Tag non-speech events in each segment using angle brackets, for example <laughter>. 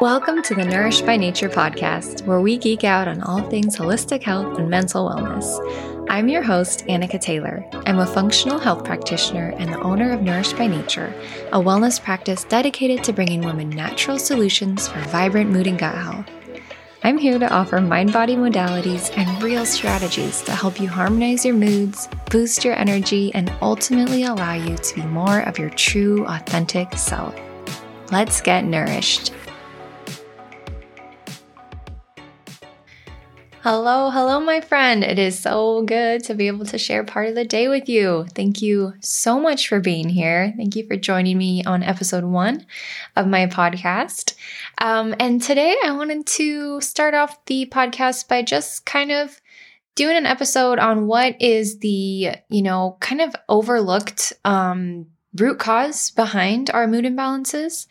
Welcome to the Nourished by Nature podcast, where we geek out on all things holistic health and mental wellness. I'm your host, Annika Taylor. I'm a functional health practitioner and the owner of Nourished by Nature, a wellness practice dedicated to bringing women natural solutions for vibrant mood and gut health. I'm here to offer mind body modalities and real strategies to help you harmonize your moods, boost your energy, and ultimately allow you to be more of your true, authentic self. Let's get nourished. Hello, hello, my friend. It is so good to be able to share part of the day with you. Thank you so much for being here. Thank you for joining me on episode one of my podcast. Um, and today I wanted to start off the podcast by just kind of doing an episode on what is the, you know, kind of overlooked um, root cause behind our mood imbalances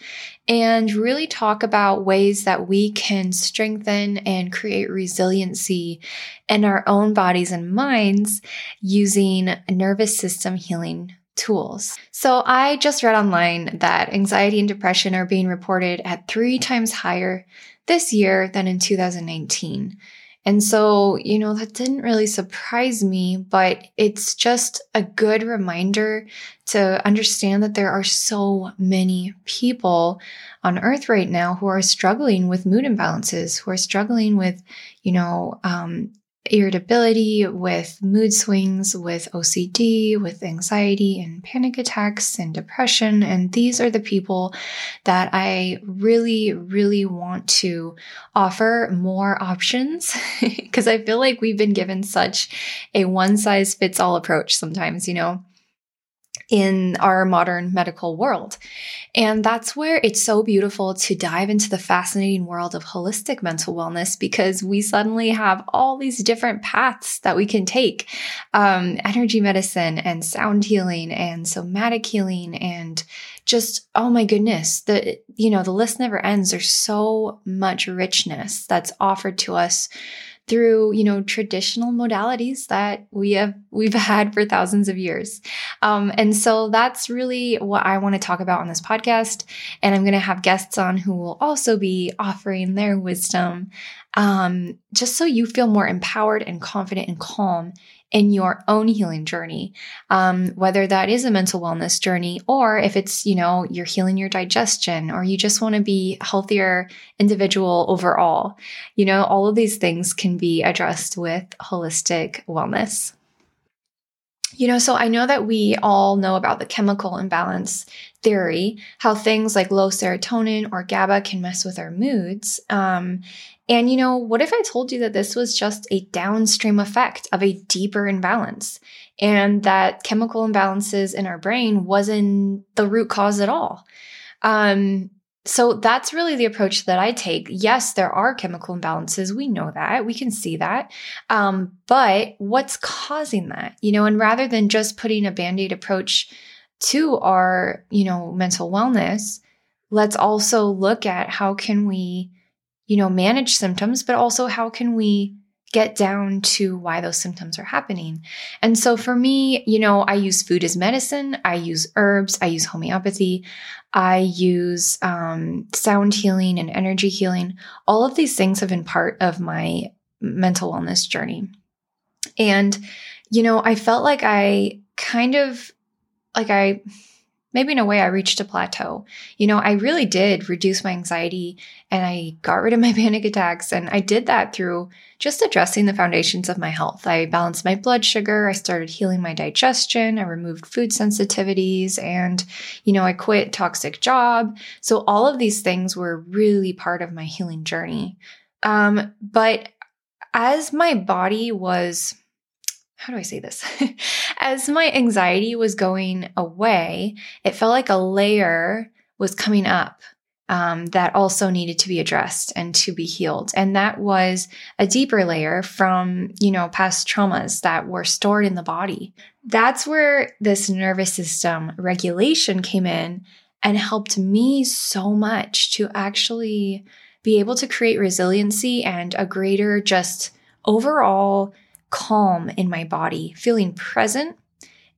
and really talk about ways that we can strengthen and create resiliency in our own bodies and minds using nervous system healing tools. So I just read online that anxiety and depression are being reported at three times higher this year than in 2019. And so, you know, that didn't really surprise me, but it's just a good reminder to understand that there are so many people on earth right now who are struggling with mood imbalances, who are struggling with, you know, um, irritability, with mood swings, with OCD, with anxiety and panic attacks and depression. And these are the people that I really, really want to offer more options <laughs> because I feel like we've been given such a one size fits all approach sometimes, you know in our modern medical world. And that's where it's so beautiful to dive into the fascinating world of holistic mental wellness because we suddenly have all these different paths that we can take um, energy medicine and sound healing and somatic healing and just oh my goodness the you know the list never ends there's so much richness that's offered to us through you know traditional modalities that we have we've <laughs> had for thousands of years. Um, and so that's really what i want to talk about on this podcast and i'm going to have guests on who will also be offering their wisdom um, just so you feel more empowered and confident and calm in your own healing journey, um, whether that is a mental wellness journey or if it's, you know, you're healing your digestion or you just want to be healthier individual overall. You know, all of these things can be addressed with holistic wellness. You know, so I know that we all know about the chemical imbalance theory, how things like low serotonin or GABA can mess with our moods. Um, and you know, what if I told you that this was just a downstream effect of a deeper imbalance and that chemical imbalances in our brain wasn't the root cause at all? Um, so that's really the approach that I take. Yes, there are chemical imbalances. We know that. We can see that. Um, but what's causing that? You know, and rather than just putting a band aid approach to our, you know, mental wellness, let's also look at how can we you know, manage symptoms, but also how can we get down to why those symptoms are happening. And so for me, you know, I use food as medicine, I use herbs, I use homeopathy, I use um, sound healing and energy healing. All of these things have been part of my mental wellness journey. And, you know, I felt like I kind of like I maybe in a way I reached a plateau. You know, I really did reduce my anxiety and I got rid of my <laughs> panic attacks. And I did that through just addressing the foundations of my health. I balanced my blood sugar, I started healing my digestion, I removed food sensitivities, and, you know, I quit toxic job. So all of these things were really part of my healing journey. Um, but as my body was how do I say this? <laughs> As my anxiety was going away, it felt like a layer was coming up um, that also needed to be addressed and to be healed. And that was a deeper layer from, you know, past traumas that were stored in the body. That's where this nervous system regulation came in and helped me so much to actually be able to create resiliency and a greater just overall calm in my body, feeling present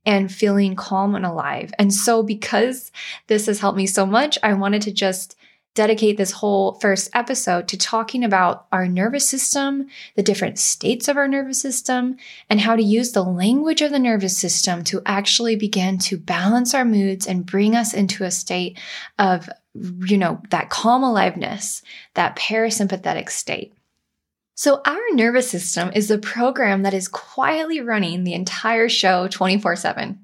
and feeling calm and alive. And so, because this has helped me so much, I wanted to just dedicate this whole first episode to talking about our nervous system, the different states of our nervous system, and how to use the language of the nervous system to actually begin to balance our moods and bring us into a state of, you know, that calm aliveness, that parasympathetic state. So, our nervous system is the program that is quietly running the entire show 24 7.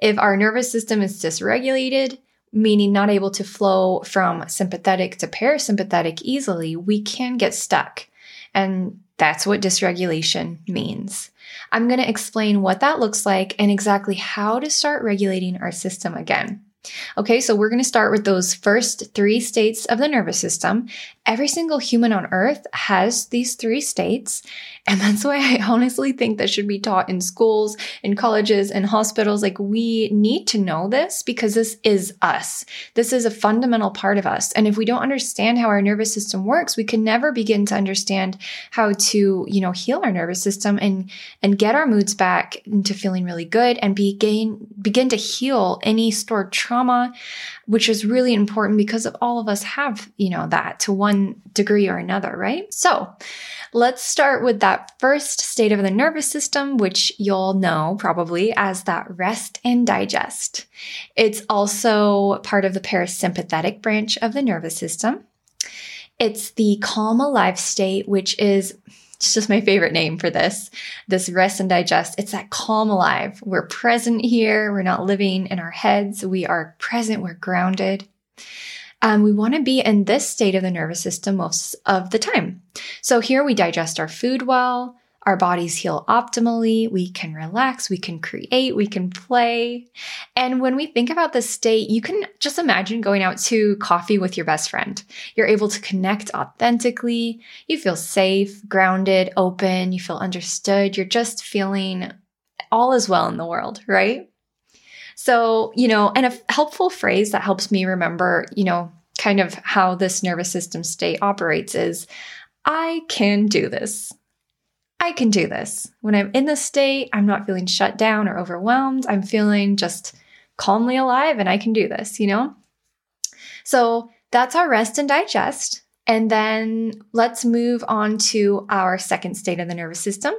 If our nervous system is dysregulated, meaning not able to flow from sympathetic to parasympathetic easily, we can get stuck. And that's what dysregulation means. I'm going to explain what that looks like and exactly how to start regulating our system again. Okay, so we're going to start with those first three states of the nervous system. Every single human on earth has these three states. And that's why I honestly think that should be taught in schools, in colleges, in hospitals. Like, we need to know this because this is us. This is a fundamental part of us. And if we don't understand how our nervous system works, we can never begin to understand how to, you know, heal our nervous system and, and get our moods back into feeling really good and begin, begin to heal any stored trauma which is really important because all of us have, you know, that to one degree or another, right? So let's start with that first state of the nervous system, which you'll know probably as that rest and digest. It's also part of the parasympathetic branch of the nervous system. It's the calm alive state, which is it's just my favorite name for this. This rest and digest. It's that calm alive. We're present here. We're not living in our heads. We are present. We're grounded. Um, we want to be in this state of the nervous system most of the time. So here we digest our food well. Our bodies heal optimally. We can relax. We can create. We can play. And when we think about this state, you can just imagine going out to coffee with your best friend. You're able to connect authentically. You feel safe, grounded, open. You feel understood. You're just feeling all is well in the world, right? So, you know, and a helpful phrase that helps me remember, you know, kind of how this nervous system state operates is I can do this. I can do this. When I'm in this state, I'm not feeling shut down or overwhelmed. I'm feeling just calmly alive and I can do this, you know? So that's our rest and digest. And then let's move on to our second state of the nervous system,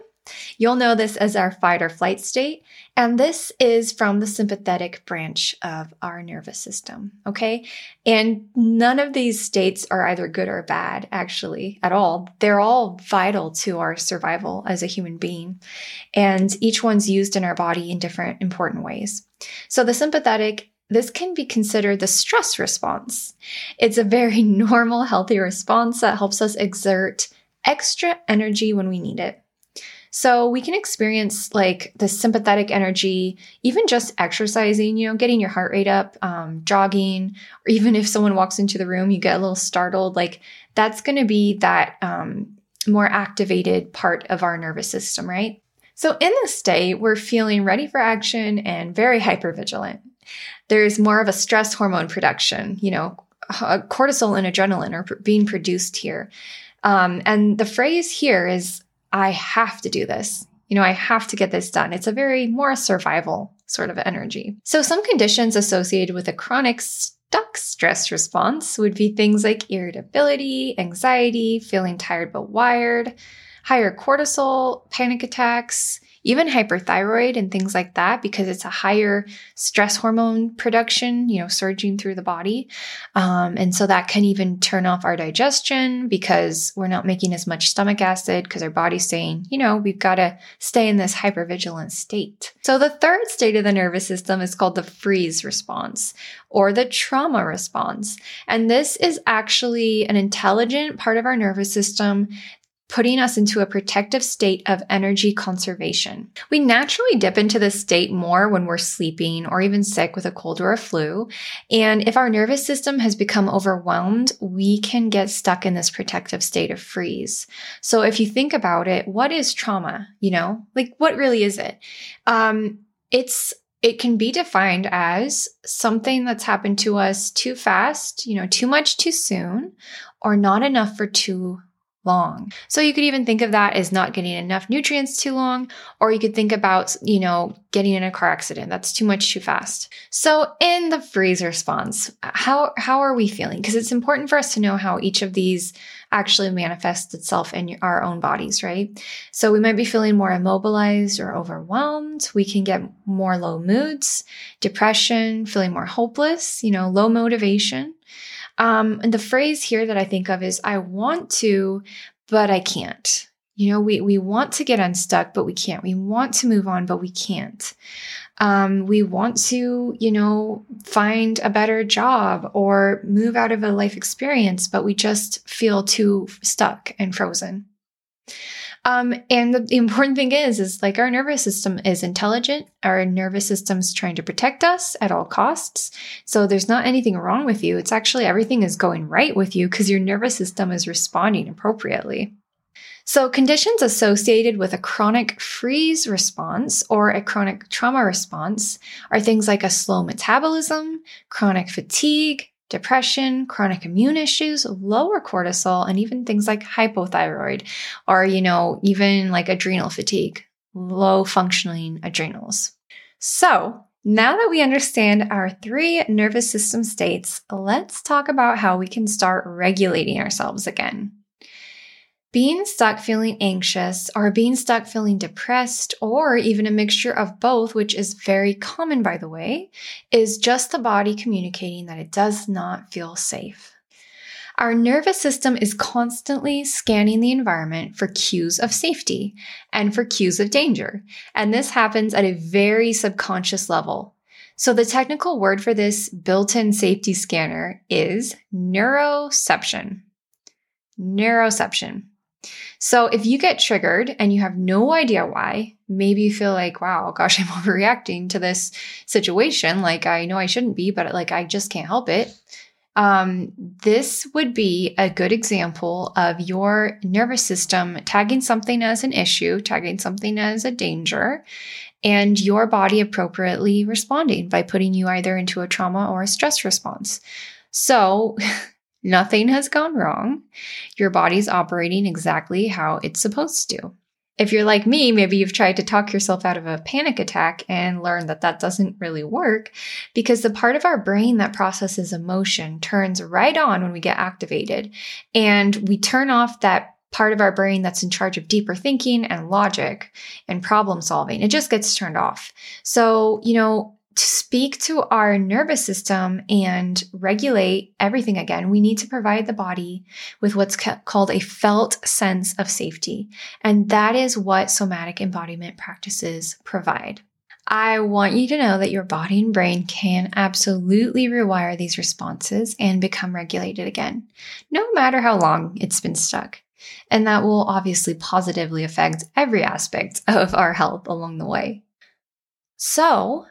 You'll know this as our fight or flight state, and this is from the sympathetic branch of our nervous system, okay? And none of these states are either good or bad, actually, at all. They're all vital to our survival as a human being, and each one's used in our body in different important ways. So the sympathetic this can be considered the stress response. It's a very <laughs> normal, healthy response that helps us exert extra energy when we need it. So we can experience like the sympathetic energy, even just exercising, you know, getting your heart rate up, um, jogging, or even if someone walks into the room, you get a little startled. Like that's going to be that um, more activated part of our nervous system, right? So in this state, we're feeling ready for action and very hypervigilant. There's more of a stress hormone production, you know, cortisol and adrenaline are being produced here. Um, and the phrase here is I have to do this. You know, I have to get this done. It's a very more survival sort of energy. So, some conditions associated with a chronic stuck stress response would be things like irritability, anxiety, feeling tired but wired, higher cortisol, panic attacks, even hyperthyroid and things like that, because it's a higher stress hormone production, you know, surging through the body. Um, and so that can even turn off our digestion because we're not making as much stomach acid because our body's saying, you know, we've got to stay in this hypervigilant state. So the third state of the nervous system is called the freeze response or the trauma response. And this is actually an intelligent part of our nervous system putting us into a protective state of energy conservation. We naturally dip into this state more when we're sleeping or even sick with a cold or a flu. And if our nervous system has become overwhelmed, we can get stuck in this protective state of freeze. So if you think about it, what is trauma? You know, like what really is it? Um, it's it can be defined as something that's happened to us too fast, you know, too much too soon, or not enough for too long. So you could even think of that as not getting enough nutrients too long, or you could think about, you know, getting in a car accident. That's too much too fast. So in the freeze response, how how are we feeling? Because it's important for us to know how each of these actually manifests itself in our own bodies, right? So we might be feeling more immobilized or overwhelmed. We can get more low moods, depression, feeling more hopeless, you know, low motivation. Um, and the phrase here that I think of is I want to, but I can't. You know, we, we want to get unstuck, but we can't. We want to move on, but we can't. Um, we want to, you know, find a better job or move out of a life experience, but we just feel too stuck and frozen. Um, and the, the, important thing is, is like our nervous system is intelligent. Our nervous system's trying to protect us at all costs. So there's not anything wrong with you. It's actually everything is going right with you because your nervous system is responding appropriately. So, conditions associated with a chronic freeze response or a chronic trauma response are things like a slow metabolism, chronic fatigue, depression, chronic immune issues, lower cortisol, and even things like hypothyroid or, you know, even like adrenal fatigue, low functioning adrenals. So, now that we understand our three nervous system states, let's talk about how we can start regulating ourselves again. Being stuck feeling anxious or being stuck feeling depressed or even a mixture of both, which is very common by the way, is just the body communicating that it does not feel safe. Our nervous system is constantly scanning the environment for cues of safety and for cues of danger. And this happens at a very subconscious level. So the technical word for this built-in safety scanner is neuroception. Neuroception. So if you get triggered and you have no idea why, maybe you feel like, wow, gosh, <laughs> I'm overreacting to this situation. Like I know I shouldn't be, but like I just can't help it. Um, this would be a good example of your nervous system tagging something as an issue, tagging something as a danger, and your body appropriately responding by putting you either into a trauma or a stress response. So <laughs> Nothing has gone wrong. Your body's operating exactly how it's supposed to. If you're like me, maybe you've tried to talk yourself out of a panic attack and learned that that doesn't really work because the part of our brain that processes emotion turns right on when we get activated. And we turn off that part of our brain that's in charge of deeper thinking and logic and problem solving. It just gets turned off. So, you know, to speak to our nervous system and regulate everything again, we need to provide the body with what's called a felt sense of safety. And that is what somatic embodiment practices provide. I want you to know that your body and brain can absolutely rewire these responses and become regulated again, no matter how long it's been stuck. And that will obviously positively affect every aspect of our health along the way. So,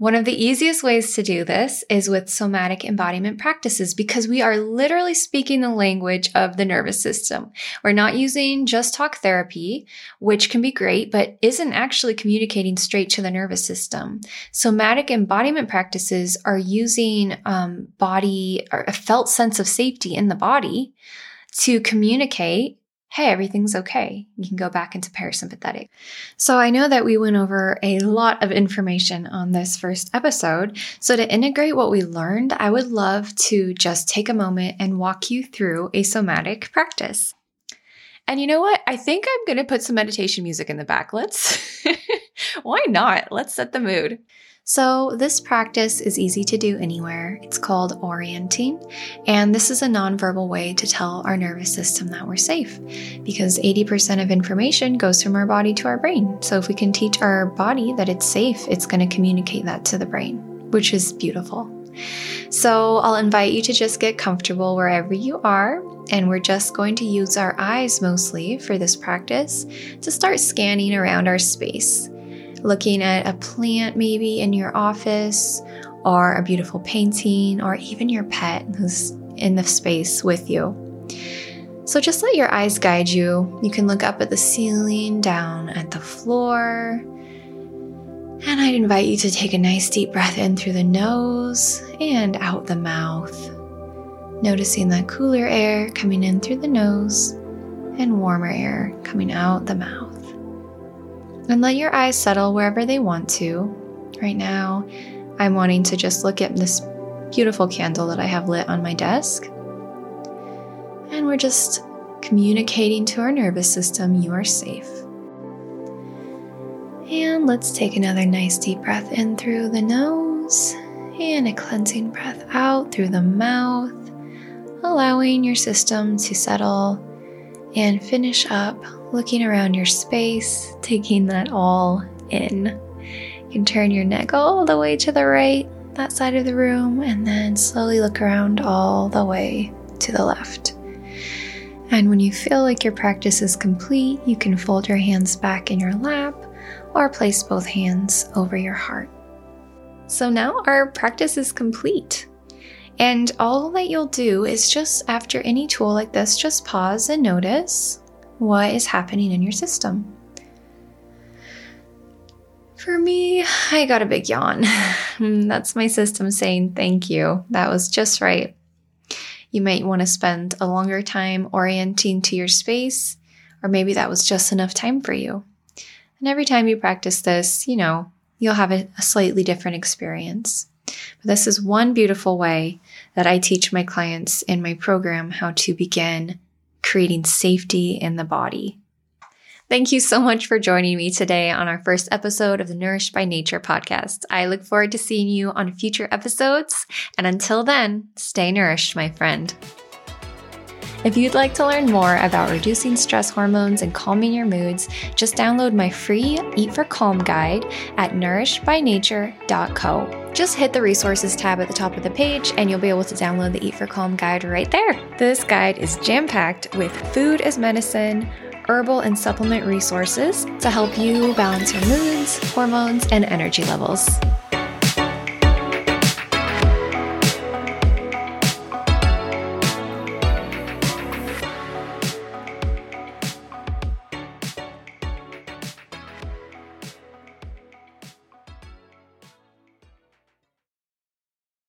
one of the easiest ways to do this is with somatic embodiment practices because we are literally speaking the language of the nervous system. We're not using just talk therapy, which can be great, but isn't actually communicating straight to the nervous system. Somatic embodiment practices are using um, body or a felt sense of safety in the body to communicate hey, everything's okay. You can go back into parasympathetic. So I know that we went over a lot of information on this first episode. So to integrate what we learned, I would love to just take a moment and walk you through a somatic practice. And you know what? I think I'm going to put some meditation music in the back. Let's, <laughs> why not? Let's set the mood. So, this practice is easy to do anywhere. It's called orienting, and this is a nonverbal way to tell our nervous system that we're safe because 80% of information goes from our body to our brain. So, if we can teach our body that it's safe, it's going to communicate that to the brain, which is beautiful. So, I'll invite you to just get comfortable wherever you are, and we're just going to use our eyes mostly for this practice to start scanning around our space looking at a plant maybe in your office or a beautiful painting or even your pet who's in the space with you. So just let your eyes guide you. You can look up at the ceiling, down at the floor. And I'd invite you to take a nice deep breath in through the nose and out the mouth. Noticing that cooler air coming in through the nose and warmer air coming out the mouth. And let your eyes settle wherever they want to. Right now, I'm wanting to just look at this beautiful candle that I have lit on my desk. And we're just communicating to our nervous system you are safe. And let's take another nice deep breath in through the nose and a cleansing breath out through the mouth, allowing your system to settle and finish up looking around your space, taking that all in. You can turn your neck all the way to the right, that side of the room, and then slowly look around all the way to the left. And when you feel like your practice is complete, you can fold your hands back in your lap or place both hands over your heart. So now our practice is complete. And all that you'll do is just after any tool like this, just pause and notice what is happening in your system. For me, I got a big yawn. <laughs> That's my system saying thank you. That was just right. You might want to spend a longer time orienting to your space, or maybe that was just enough time for you. And every time you practice this, you know, you'll have a, slightly different experience. But this is one beautiful way that I teach my clients in my program how to begin creating safety in the body. Thank you so much for joining me today on our first episode of the Nourished by Nature podcast. I look forward to seeing you on future episodes. And until then, stay nourished, my friend. If you'd like to learn more about reducing stress hormones and calming your moods, just download my free Eat for Calm guide at nourishedbynature.co. Just hit the resources tab at the top of the page and you'll be able to download the Eat for Calm guide right there. This guide is jam packed with food as medicine, herbal and supplement resources to help you balance your moods, hormones, and energy levels.